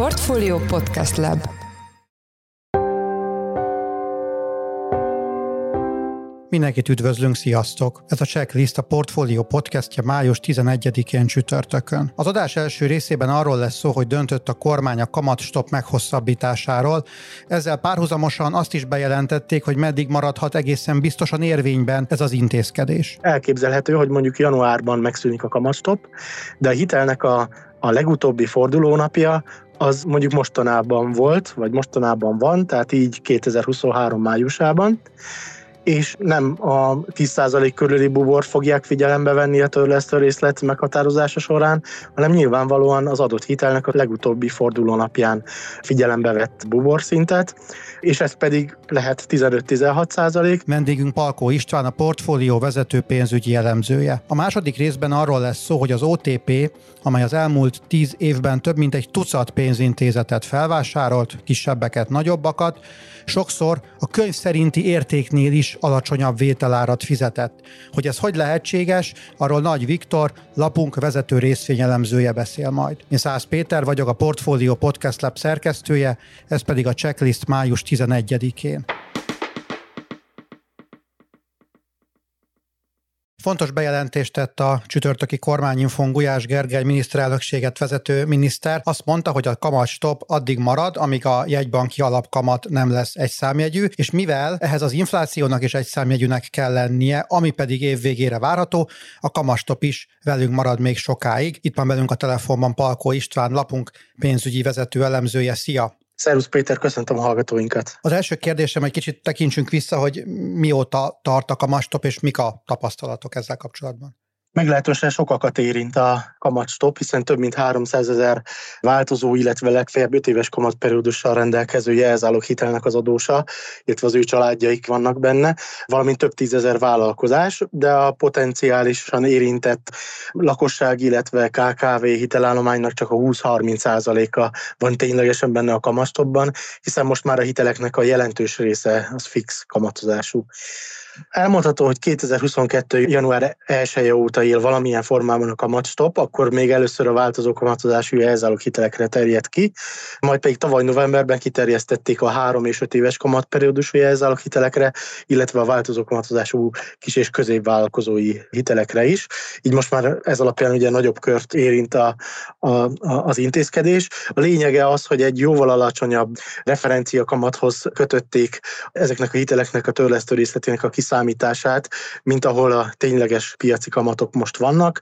Portfolio Podcast Lab Mindenkit üdvözlünk, sziasztok! Ez a Checklist a Portfolio podcastja május 11-én csütörtökön. Az adás első részében arról lesz szó, hogy döntött a kormány a kamatstop meghosszabbításáról. Ezzel párhuzamosan azt is bejelentették, hogy meddig maradhat egészen biztosan érvényben ez az intézkedés. Elképzelhető, hogy mondjuk januárban megszűnik a kamatstop, de a hitelnek a, a legutóbbi fordulónapja az mondjuk mostanában volt, vagy mostanában van, tehát így 2023 májusában és nem a 10% körüli bubort fogják figyelembe venni a törlesztő részlet meghatározása során, hanem nyilvánvalóan az adott hitelnek a legutóbbi fordulónapján figyelembe vett buborszintet, és ez pedig lehet 15-16 százalék. Vendégünk Palkó István, a portfólió vezető pénzügyi elemzője. A második részben arról lesz szó, hogy az OTP, amely az elmúlt 10 évben több mint egy tucat pénzintézetet felvásárolt, kisebbeket, nagyobbakat, sokszor a könyv szerinti értéknél is alacsonyabb vételárat fizetett. Hogy ez hogy lehetséges, arról Nagy Viktor, lapunk vezető részvényelemzője beszél majd. Én Szász Péter vagyok, a Portfolio Podcast Lab szerkesztője, ez pedig a checklist május 11-én. Fontos bejelentést tett a csütörtöki kormányinfon Gulyás Gergely miniszterelnökséget vezető miniszter. Azt mondta, hogy a kamat stop addig marad, amíg a jegybanki alapkamat nem lesz egy számjegyű, és mivel ehhez az inflációnak is egy számjegyűnek kell lennie, ami pedig év végére várható, a kamatstop is velünk marad még sokáig. Itt van velünk a telefonban Palkó István, lapunk pénzügyi vezető elemzője. Szia! Szervusz Péter, köszöntöm a hallgatóinkat. Az első kérdésem, egy kicsit tekintsünk vissza, hogy mióta tartak a mastop, és mik a tapasztalatok ezzel kapcsolatban. Meglehetősen sokakat érint a kamatstop, hiszen több mint 300 ezer változó, illetve legfeljebb 5 éves kamatperiódussal rendelkező jelzálók hitelnek az adósa, illetve az ő családjaik vannak benne, valamint több tízezer vállalkozás, de a potenciálisan érintett lakosság, illetve KKV hitelállománynak csak a 20-30 százaléka van ténylegesen benne a kamatstopban, hiszen most már a hiteleknek a jelentős része az fix kamatozású. Elmondható, hogy 2022. január 1 -e óta él valamilyen formában a kamatstop, akkor még először a változó kamatozású jelzálók hitelekre terjedt ki, majd pedig tavaly novemberben kiterjesztették a 3 és 5 éves kamatperiódusú jelzálók hitelekre, illetve a változó kamatozású kis és középvállalkozói hitelekre is. Így most már ez alapján ugye nagyobb kört érint a, a, a, az intézkedés. A lényege az, hogy egy jóval alacsonyabb referencia kamathoz kötötték ezeknek a hiteleknek a törlesztő részletének a kiszámítását, mint ahol a tényleges piaci kamatok most vannak.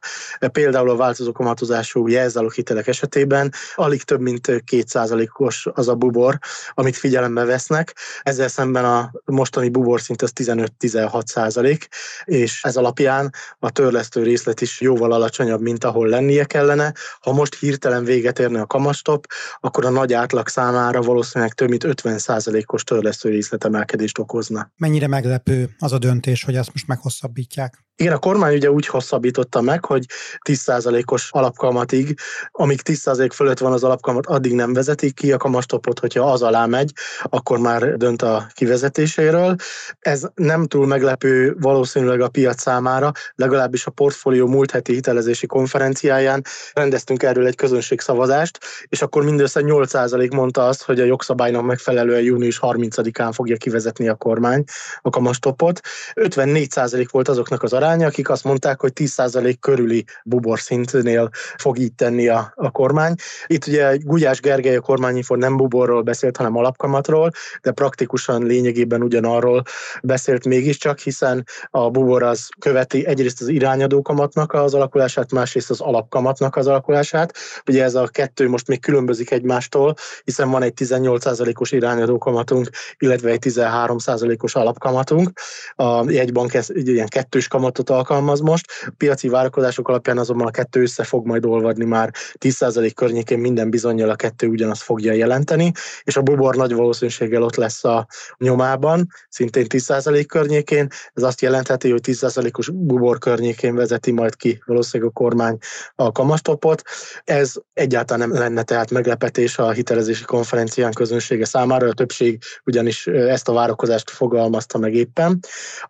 Például a változó kamatozású jelzálók hitelek esetében alig több mint 2%-os az a bubor, amit figyelembe vesznek. Ezzel szemben a mostani bubor szint az 15-16 százalék, és ez alapján a törlesztő részlet is jóval alacsonyabb, mint ahol lennie kellene. Ha most hirtelen véget érne a kamastop, akkor a nagy átlag számára valószínűleg több mint 50 százalékos törlesztő részletemelkedést okozna. Mennyire meglepő az a döntés, hogy ezt most meghosszabbítják? Igen, a kormány ugye úgy hosszabbította meg, hogy 10%-os alapkamatig, amíg 10% fölött van az alapkamat, addig nem vezetik ki a kamastopot, hogyha az alá megy, akkor már dönt a kivezetéséről. Ez nem túl meglepő valószínűleg a piac számára, legalábbis a portfólió múlt heti hitelezési konferenciáján rendeztünk erről egy közönségszavazást, és akkor mindössze 8% mondta azt, hogy a jogszabálynak megfelelően június 30-án fogja kivezetni a kormány a kamastopot. 54% volt azoknak az arány, aránya, akik azt mondták, hogy 10% körüli buborszintnél fog így tenni a, a kormány. Itt ugye Gulyás Gergely a kormányinfo nem buborról beszélt, hanem alapkamatról, de praktikusan lényegében ugyanarról beszélt mégiscsak, hiszen a bubor az követi egyrészt az irányadó kamatnak az alakulását, másrészt az alapkamatnak az alakulását. Ugye ez a kettő most még különbözik egymástól, hiszen van egy 18%-os irányadó kamatunk, illetve egy 13%-os alapkamatunk. A jegybank ez ilyen kettős kamat kamatot alkalmaz most. A piaci várakozások alapján azonban a kettő össze fog majd olvadni már 10% környékén minden bizonyal a kettő ugyanazt fogja jelenteni, és a bubor nagy valószínűséggel ott lesz a nyomában, szintén 10% környékén. Ez azt jelentheti, hogy 10%-os bubor környékén vezeti majd ki valószínűleg a kormány a kamastopot. Ez egyáltalán nem lenne tehát meglepetés a hitelezési konferencián közönsége számára. A többség ugyanis ezt a várakozást fogalmazta meg éppen.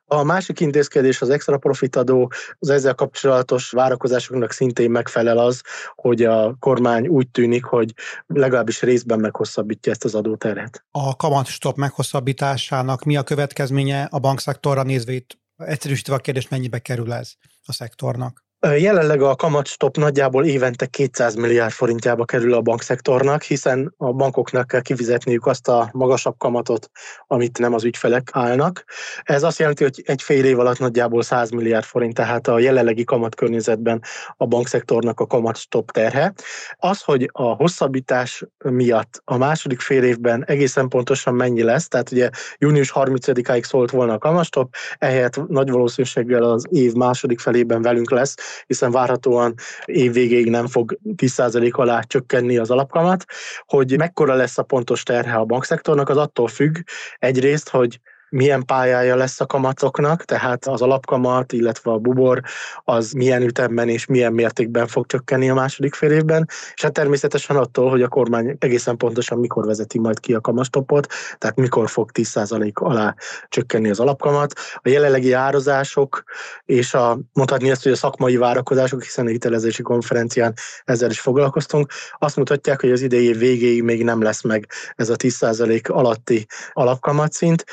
A másik intézkedés az extra profit adó, az ezzel kapcsolatos várakozásoknak szintén megfelel az, hogy a kormány úgy tűnik, hogy legalábbis részben meghosszabbítja ezt az adóterhet. A kamatstop meghosszabbításának mi a következménye a bankszektorra nézve itt egyszerűsítve a kérdést, mennyibe kerül ez a szektornak? Jelenleg a kamatstop nagyjából évente 200 milliárd forintjába kerül a bankszektornak, hiszen a bankoknak kell kifizetniük azt a magasabb kamatot, amit nem az ügyfelek állnak. Ez azt jelenti, hogy egy fél év alatt nagyjából 100 milliárd forint, tehát a jelenlegi kamatkörnyezetben a bankszektornak a kamatstop terhe. Az, hogy a hosszabbítás miatt a második fél évben egészen pontosan mennyi lesz, tehát ugye június 30-áig szólt volna a kamatstop, ehelyett nagy valószínűséggel az év második felében velünk lesz, hiszen várhatóan év végéig nem fog 10% alá csökkenni az alapkamat. Hogy mekkora lesz a pontos terhe a bankszektornak, az attól függ egyrészt, hogy milyen pályája lesz a kamatoknak, tehát az alapkamat, illetve a bubor, az milyen ütemben és milyen mértékben fog csökkenni a második fél évben, és hát természetesen attól, hogy a kormány egészen pontosan mikor vezeti majd ki a kamastopot, tehát mikor fog 10% alá csökkenni az alapkamat. A jelenlegi árazások és a, mondhatni ezt, hogy a szakmai várakozások, hiszen a hitelezési konferencián ezzel is foglalkoztunk, azt mutatják, hogy az idei végéig még nem lesz meg ez a 10% alatti alapkamatszint,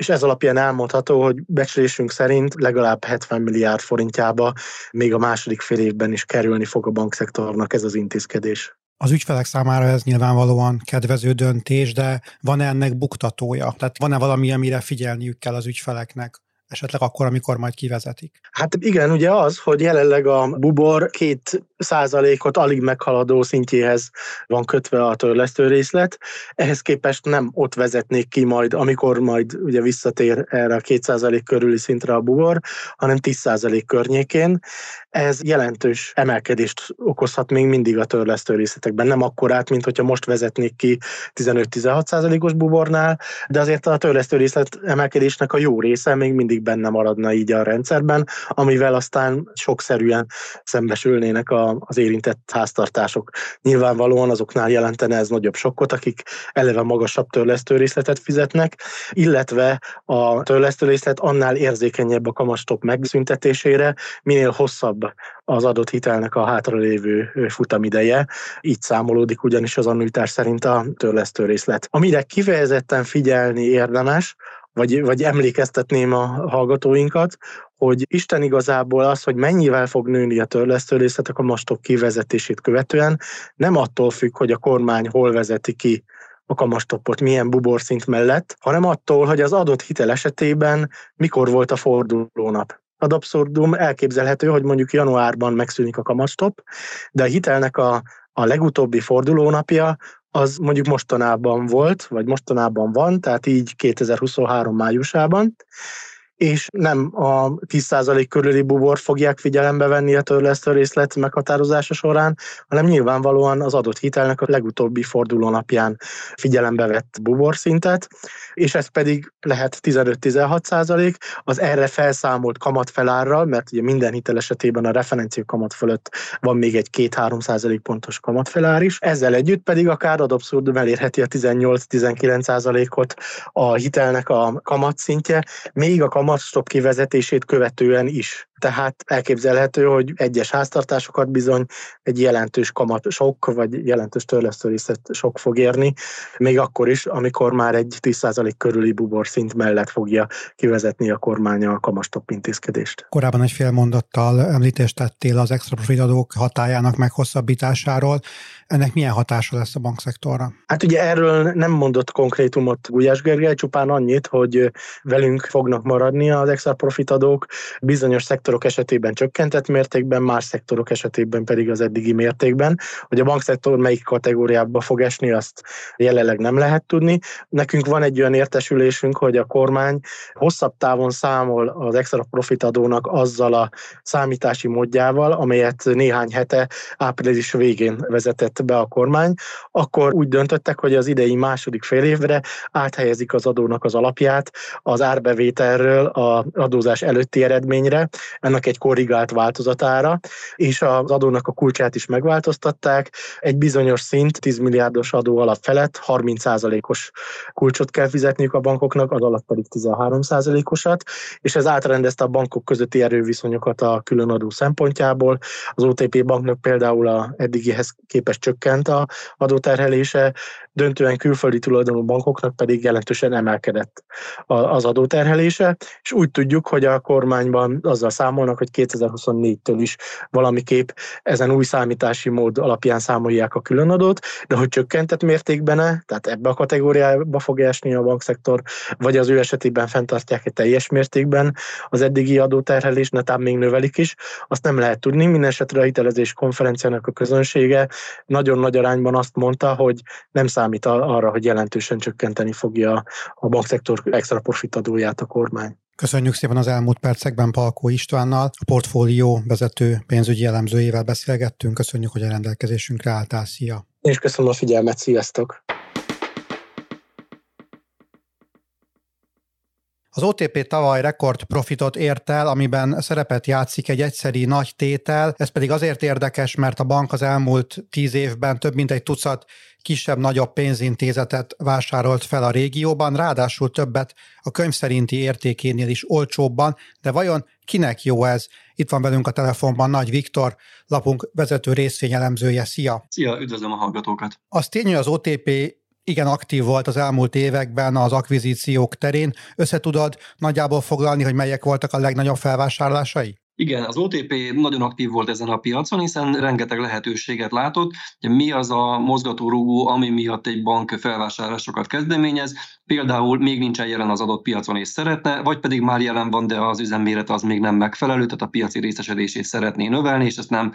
és ez alapján elmondható, hogy becslésünk szerint legalább 70 milliárd forintjába még a második fél évben is kerülni fog a bankszektornak ez az intézkedés. Az ügyfelek számára ez nyilvánvalóan kedvező döntés, de van-e ennek buktatója? Tehát van-e valami, amire figyelniük kell az ügyfeleknek? Esetleg akkor, amikor majd kivezetik? Hát igen, ugye az, hogy jelenleg a bubor két százalékot alig meghaladó szintjéhez van kötve a törlesztő részlet. Ehhez képest nem ott vezetnék ki majd, amikor majd ugye visszatér erre a két százalék körüli szintre a bubor, hanem 10 százalék környékén. Ez jelentős emelkedést okozhat még mindig a törlesztő részletekben. Nem akkorát, mint hogyha most vezetnék ki 15-16 százalékos bubornál, de azért a törlesztő részlet emelkedésnek a jó része még mindig benne maradna így a rendszerben, amivel aztán sokszerűen szembesülnének a, az érintett háztartások. Nyilvánvalóan azoknál jelentene ez nagyobb sokkot, akik eleve magasabb törlesztő részletet fizetnek, illetve a törlesztő részlet annál érzékenyebb a kamastop megszüntetésére, minél hosszabb az adott hitelnek a hátralévő futamideje. Így számolódik ugyanis az annuitás szerint a törlesztő részlet. Amire kifejezetten figyelni érdemes, vagy, vagy emlékeztetném a hallgatóinkat, hogy Isten igazából az, hogy mennyivel fog nőni a részlet a kamastok kivezetését követően, nem attól függ, hogy a kormány hol vezeti ki a kamastopot, milyen buborszint mellett, hanem attól, hogy az adott hitel esetében mikor volt a fordulónap. Ad abszurdum elképzelhető, hogy mondjuk januárban megszűnik a kamatstop, de a hitelnek a, a legutóbbi fordulónapja az mondjuk mostanában volt, vagy mostanában van, tehát így 2023 májusában, és nem a 10% körüli bubor fogják figyelembe venni a törlesztő részlet meghatározása során, hanem nyilvánvalóan az adott hitelnek a legutóbbi fordulónapján figyelembe vett buborszintet, és ez pedig lehet 15-16 az erre felszámolt kamatfelárral, mert ugye minden hitel esetében a referencia kamat fölött van még egy 2-3% pontos kamatfelár is, ezzel együtt pedig akár ad abszurdum elérheti a 18-19% ot a hitelnek a kamatszintje, még a kamat kamatstop kivezetését követően is. Tehát elképzelhető, hogy egyes háztartásokat bizony egy jelentős kamat sok, vagy jelentős törlesztőrészet sok fog érni, még akkor is, amikor már egy 10% körüli bubor szint mellett fogja kivezetni a kormány a kamastop intézkedést. Korábban egy fél mondattal említést tettél az extra profitadók hatájának meghosszabbításáról. Ennek milyen hatása lesz a bankszektorra? Hát ugye erről nem mondott konkrétumot Gulyás Gergely, csupán annyit, hogy velünk fognak maradni az extra profitadók, bizonyos szektorok esetében csökkentett mértékben, más szektorok esetében pedig az eddigi mértékben. Hogy a bankszektor melyik kategóriába fog esni, azt jelenleg nem lehet tudni. Nekünk van egy olyan értesülésünk, hogy a kormány hosszabb távon számol az extra profitadónak azzal a számítási módjával, amelyet néhány hete április végén vezetett be a kormány, akkor úgy döntöttek, hogy az idei második fél évre áthelyezik az adónak az alapját az árbevételről a adózás előtti eredményre. Ennek egy korrigált változatára, és az adónak a kulcsát is megváltoztatták. Egy bizonyos szint, 10 milliárdos adó alap felett 30%-os kulcsot kell fizetniük a bankoknak, az alatt pedig 13%-osat, és ez átrendezte a bankok közötti erőviszonyokat a különadó szempontjából. Az OTP banknak például a eddigihez képest csökkent a adóterhelése, döntően külföldi tulajdonú bankoknak pedig jelentősen emelkedett az adóterhelése, és úgy tudjuk, hogy a kormányban azzal számolnak, hogy 2024-től is valamiképp ezen új számítási mód alapján számolják a különadót, de hogy csökkentett mértékben tehát ebbe a kategóriába fog esni a bankszektor, vagy az ő esetében fenntartják egy teljes mértékben az eddigi adóterhelés, netán még növelik is, azt nem lehet tudni. Minden esetre a hitelezés konferenciának a közönsége nagyon nagy arányban azt mondta, hogy nem számít arra, hogy jelentősen csökkenteni fogja a bankszektor extra profitadóját a kormány. Köszönjük szépen az elmúlt percekben Palkó Istvánnal, a portfólió vezető pénzügyi elemzőjével beszélgettünk. Köszönjük, hogy a rendelkezésünkre álltál. Szia! És köszönöm a figyelmet, sziasztok! Az OTP tavaly rekord profitot ért el, amiben szerepet játszik egy egyszeri nagy tétel, ez pedig azért érdekes, mert a bank az elmúlt tíz évben több mint egy tucat kisebb-nagyobb pénzintézetet vásárolt fel a régióban, ráadásul többet a könyv szerinti értékénél is olcsóbban, de vajon kinek jó ez? Itt van velünk a telefonban Nagy Viktor, lapunk vezető részvényelemzője. Szia! Szia, üdvözlöm a hallgatókat! Az tény, hogy az OTP igen aktív volt az elmúlt években az akvizíciók terén. Összetudod nagyjából foglalni, hogy melyek voltak a legnagyobb felvásárlásai? Igen, az OTP nagyon aktív volt ezen a piacon, hiszen rengeteg lehetőséget látott. Mi az a mozgatórugó, ami miatt egy bank felvásárlásokat kezdeményez, például még nincsen jelen az adott piacon és szeretne, vagy pedig már jelen van, de az üzemméret az még nem megfelelő, tehát a piaci részesedését szeretné növelni, és ezt nem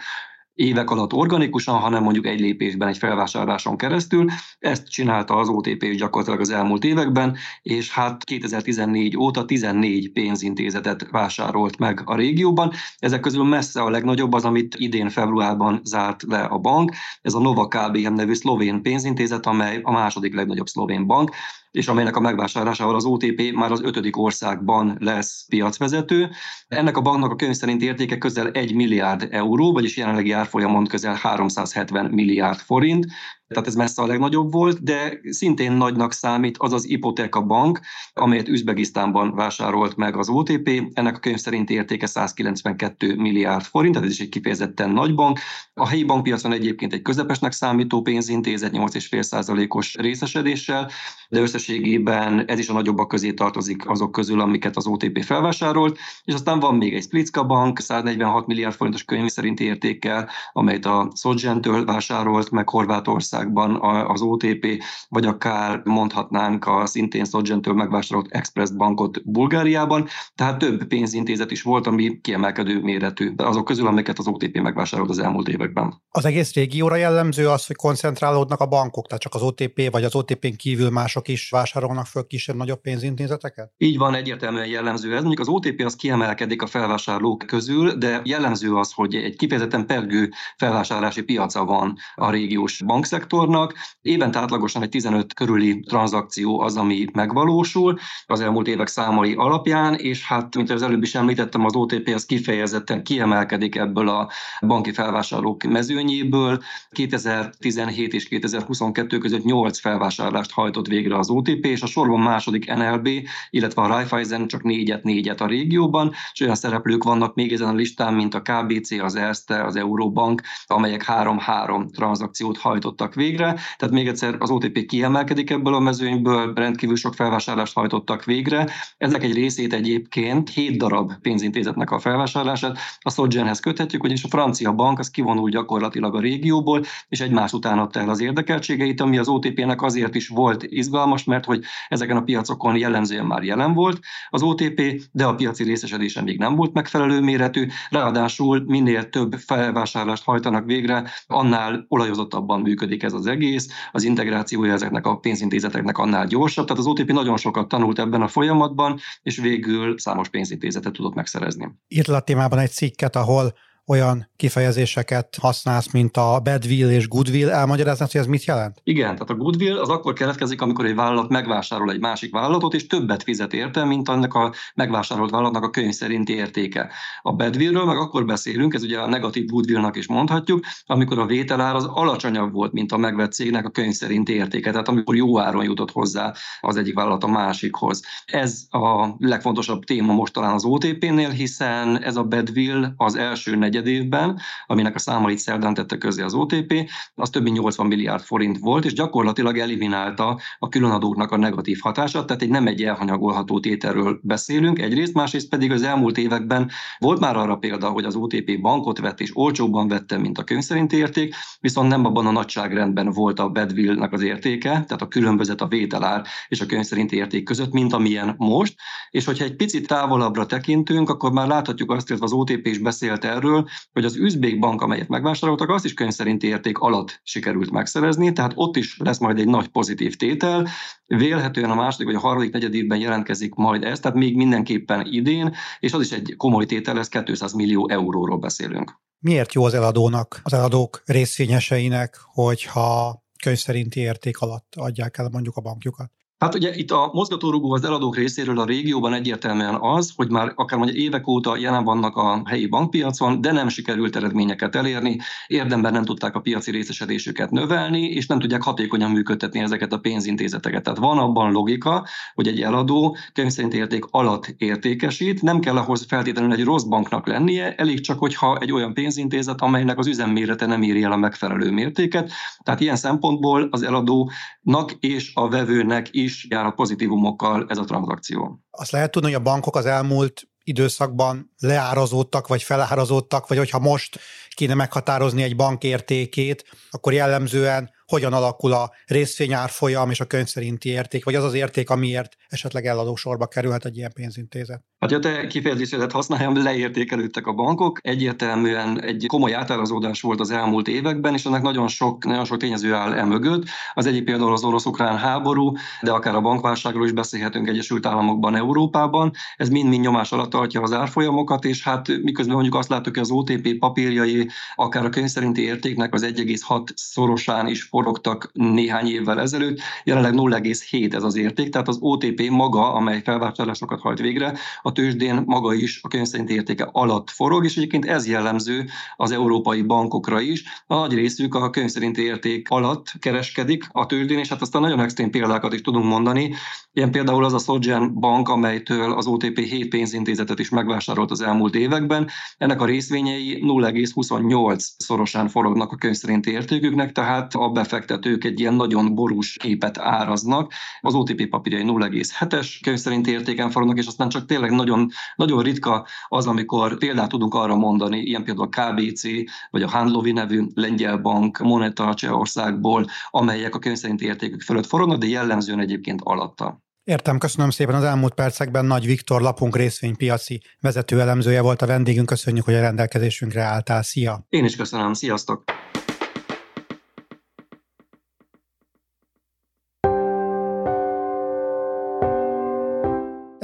évek alatt organikusan, hanem mondjuk egy lépésben, egy felvásárláson keresztül. Ezt csinálta az OTP gyakorlatilag az elmúlt években, és hát 2014 óta 14 pénzintézetet vásárolt meg a régióban. Ezek közül messze a legnagyobb az, amit idén februárban zárt le a bank. Ez a Nova KBM nevű szlovén pénzintézet, amely a második legnagyobb szlovén bank és amelynek a megvásárlásával az OTP már az ötödik országban lesz piacvezető. Ennek a banknak a könyv szerint értéke közel 1 milliárd euró, vagyis jelenlegi árfolyamon közel 370 milliárd forint, tehát ez messze a legnagyobb volt, de szintén nagynak számít az az Ipoteka Bank, amelyet Üzbegisztánban vásárolt meg az OTP. Ennek a könyv szerint értéke 192 milliárd forint, tehát ez is egy kifejezetten nagy bank. A helyi bankpiacon egyébként egy közepesnek számító pénzintézet 8,5%-os részesedéssel, de összességében ez is a nagyobbak közé tartozik azok közül, amiket az OTP felvásárolt, és aztán van még egy Splitska Bank, 146 milliárd forintos könyv szerinti értékkel, amelyet a Sogentől vásárolt meg Horvátország Magyarországban az OTP, vagy akár mondhatnánk a szintén Sogentől megvásárolt Express bankot Bulgáriában, tehát több pénzintézet is volt, ami kiemelkedő méretű, azok közül, amiket az OTP megvásárolt az elmúlt években. Az egész régióra jellemző az, hogy koncentrálódnak a bankok, tehát csak az OTP vagy az OTP-n kívül mások is vásárolnak föl kisebb-nagyobb pénzintézeteket? Így van, egyértelműen jellemző ez. Mondjuk az OTP az kiemelkedik a felvásárlók közül, de jellemző az, hogy egy kifejezetten pergő felvásárlási piaca van a régiós bankszektor, szektornak. Évente átlagosan egy 15 körüli tranzakció az, ami megvalósul az elmúlt évek számai alapján, és hát, mint az előbb is említettem, az OTP az kifejezetten kiemelkedik ebből a banki felvásárlók mezőnyéből. 2017 és 2022 között 8 felvásárlást hajtott végre az OTP, és a sorban második NLB, illetve a Raiffeisen csak négyet, négyet a régióban, és olyan szereplők vannak még ezen a listán, mint a KBC, az Erste, az Eurobank, amelyek három-három tranzakciót hajtottak végre. Tehát még egyszer az OTP kiemelkedik ebből a mezőnyből, rendkívül sok felvásárlást hajtottak végre. Ezek egy részét egyébként 7 darab pénzintézetnek a felvásárlását a Soggenhez köthetjük, ugyanis a francia bank az kivonul gyakorlatilag a régióból, és egymás után adta el az érdekeltségeit, ami az OTP-nek azért is volt izgalmas, mert hogy ezeken a piacokon jellemzően már jelen volt az OTP, de a piaci részesedése még nem volt megfelelő méretű, ráadásul minél több felvásárlást hajtanak végre, annál olajozottabban működik ez az egész, az integrációja ezeknek a pénzintézeteknek annál gyorsabb, tehát az OTP nagyon sokat tanult ebben a folyamatban, és végül számos pénzintézetet tudott megszerezni. Írt a témában egy cikket, ahol olyan kifejezéseket használsz, mint a badwill és goodwill. Elmagyaráznál, hogy ez mit jelent? Igen, tehát a goodwill az akkor keletkezik, amikor egy vállalat megvásárol egy másik vállalatot, és többet fizet érte, mint annak a megvásárolt vállalatnak a könyv szerinti értéke. A badwillről meg akkor beszélünk, ez ugye a negatív goodwillnak is mondhatjuk, amikor a vételár az alacsonyabb volt, mint a megvett cégnek a könyv szerinti értéke, tehát amikor jó áron jutott hozzá az egyik vállalat a másikhoz. Ez a legfontosabb téma most talán az OTP-nél, hiszen ez a badwill az első negyed évben, aminek a számait szerdán tette közé az OTP, az több mint 80 milliárd forint volt, és gyakorlatilag eliminálta a különadóknak a negatív hatását, tehát egy nem egy elhanyagolható tételről beszélünk egyrészt, másrészt pedig az elmúlt években volt már arra példa, hogy az OTP bankot vett és olcsóbban vette, mint a könyv szerinti érték, viszont nem abban a nagyságrendben volt a badwill az értéke, tehát a különbözet a vételár és a könyv szerinti érték között, mint amilyen most, és hogyha egy picit távolabbra tekintünk, akkor már láthatjuk azt, hogy az OTP is beszélt erről, hogy az üzbék bank, amelyet megvásároltak, azt is könyv szerinti érték alatt sikerült megszerezni, tehát ott is lesz majd egy nagy pozitív tétel. Vélhetően a második vagy a harmadik negyed évben jelentkezik majd ez, tehát még mindenképpen idén, és az is egy komoly tétel, ez 200 millió euróról beszélünk. Miért jó az eladónak, az eladók részvényeseinek, hogyha könyv szerinti érték alatt adják el mondjuk a bankjukat? Hát ugye itt a mozgatórugó az eladók részéről a régióban egyértelműen az, hogy már akár mondja évek óta jelen vannak a helyi bankpiacon, de nem sikerült eredményeket elérni, érdemben nem tudták a piaci részesedésüket növelni, és nem tudják hatékonyan működtetni ezeket a pénzintézeteket. Tehát van abban logika, hogy egy eladó könyv szerint érték alatt értékesít, nem kell ahhoz feltétlenül egy rossz banknak lennie, elég csak, hogyha egy olyan pénzintézet, amelynek az üzemmérete nem éri el a megfelelő mértéket. Tehát ilyen szempontból az eladónak és a vevőnek is jár a pozitívumokkal ez a tranzakció. Azt lehet tudni, hogy a bankok az elmúlt időszakban leárazódtak, vagy felárazódtak, vagy hogyha most kéne meghatározni egy bank értékét, akkor jellemzően hogyan alakul a részvényárfolyam és a könyv szerinti érték, vagy az az érték, amiért esetleg eladó sorba kerülhet egy ilyen pénzintézet. Hát, ha te kifejezésedet használjam, leértékelődtek a bankok. Egyértelműen egy komoly átárazódás volt az elmúlt években, és ennek nagyon sok, nagyon sok tényező áll e mögött. Az egyik például az orosz-ukrán háború, de akár a bankválságról is beszélhetünk Egyesült Államokban, Európában. Ez mind-mind nyomás alatt tartja az árfolyamokat, és hát miközben mondjuk azt látjuk, hogy az OTP papírjai akár a könyv szerinti értéknek az 1,6 szorosán is forogtak néhány évvel ezelőtt, jelenleg 0,7 ez az érték, tehát az OTP maga, amely felvásárlásokat hajt végre, a tőzsdén maga is a könyv értéke alatt forog, és egyébként ez jellemző az európai bankokra is. A nagy részük a könyv érték alatt kereskedik a tőzsdén, és hát aztán nagyon extrém példákat is tudunk mondani. Ilyen például az a Sogen bank, amelytől az OTP 7 pénzintézetet is megvásárolt az elmúlt években. Ennek a részvényei 0,28 szorosán forognak a könyv értéküknek, tehát a befektetők egy ilyen nagyon borús képet áraznak. Az OTP papírjai 0,7-es könyv szerinti értéken forognak, és aztán csak tényleg nagyon, nagyon ritka az, amikor példát tudunk arra mondani, ilyen például a KBC, vagy a Handlovi nevű lengyel bank, Moneta Csehországból, amelyek a könyv szerinti értékük fölött forognak, de jellemzően egyébként alatta. Értem, köszönöm szépen. Az elmúlt percekben Nagy Viktor lapunk részvénypiaci vezető elemzője volt a vendégünk. Köszönjük, hogy a rendelkezésünkre álltál. Szia! Én is köszönöm. Sziasztok!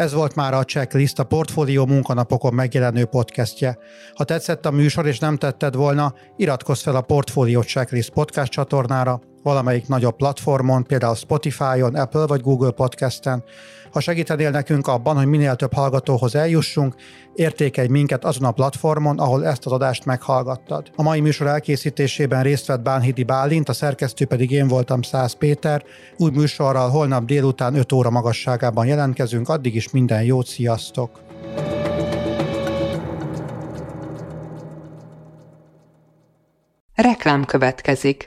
Ez volt már a Checklist, a Portfólió munkanapokon megjelenő podcastje. Ha tetszett a műsor és nem tetted volna, iratkozz fel a Portfólió Checklist podcast csatornára, valamelyik nagyobb platformon, például Spotify-on, Apple vagy Google Podcasten. Ha segítenél nekünk abban, hogy minél több hallgatóhoz eljussunk, értékelj minket azon a platformon, ahol ezt az adást meghallgattad. A mai műsor elkészítésében részt vett Bánhidi Bálint, a szerkesztő pedig én voltam Száz Péter. Új műsorral holnap délután 5 óra magasságában jelentkezünk, addig is minden jót, sziasztok! Reklám következik.